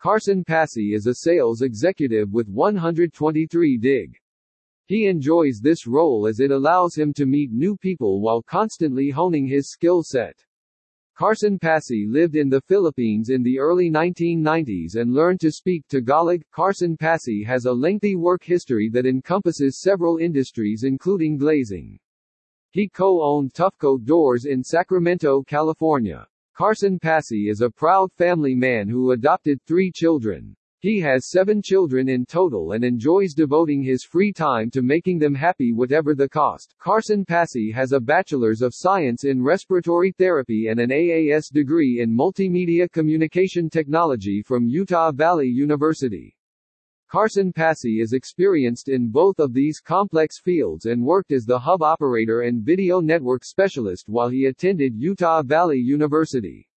Carson Passy is a sales executive with 123 dig. He enjoys this role as it allows him to meet new people while constantly honing his skill set. Carson Passy lived in the Philippines in the early 1990s and learned to speak Tagalog. Carson Passy has a lengthy work history that encompasses several industries including glazing. He co-owned Tufco Doors in Sacramento, California. Carson Passy is a proud family man who adopted three children. He has seven children in total and enjoys devoting his free time to making them happy whatever the cost. Carson Passy has a Bachelor's of Science in Respiratory Therapy and an AAS degree in Multimedia Communication Technology from Utah Valley University. Carson Passy is experienced in both of these complex fields and worked as the hub operator and video network specialist while he attended Utah Valley University.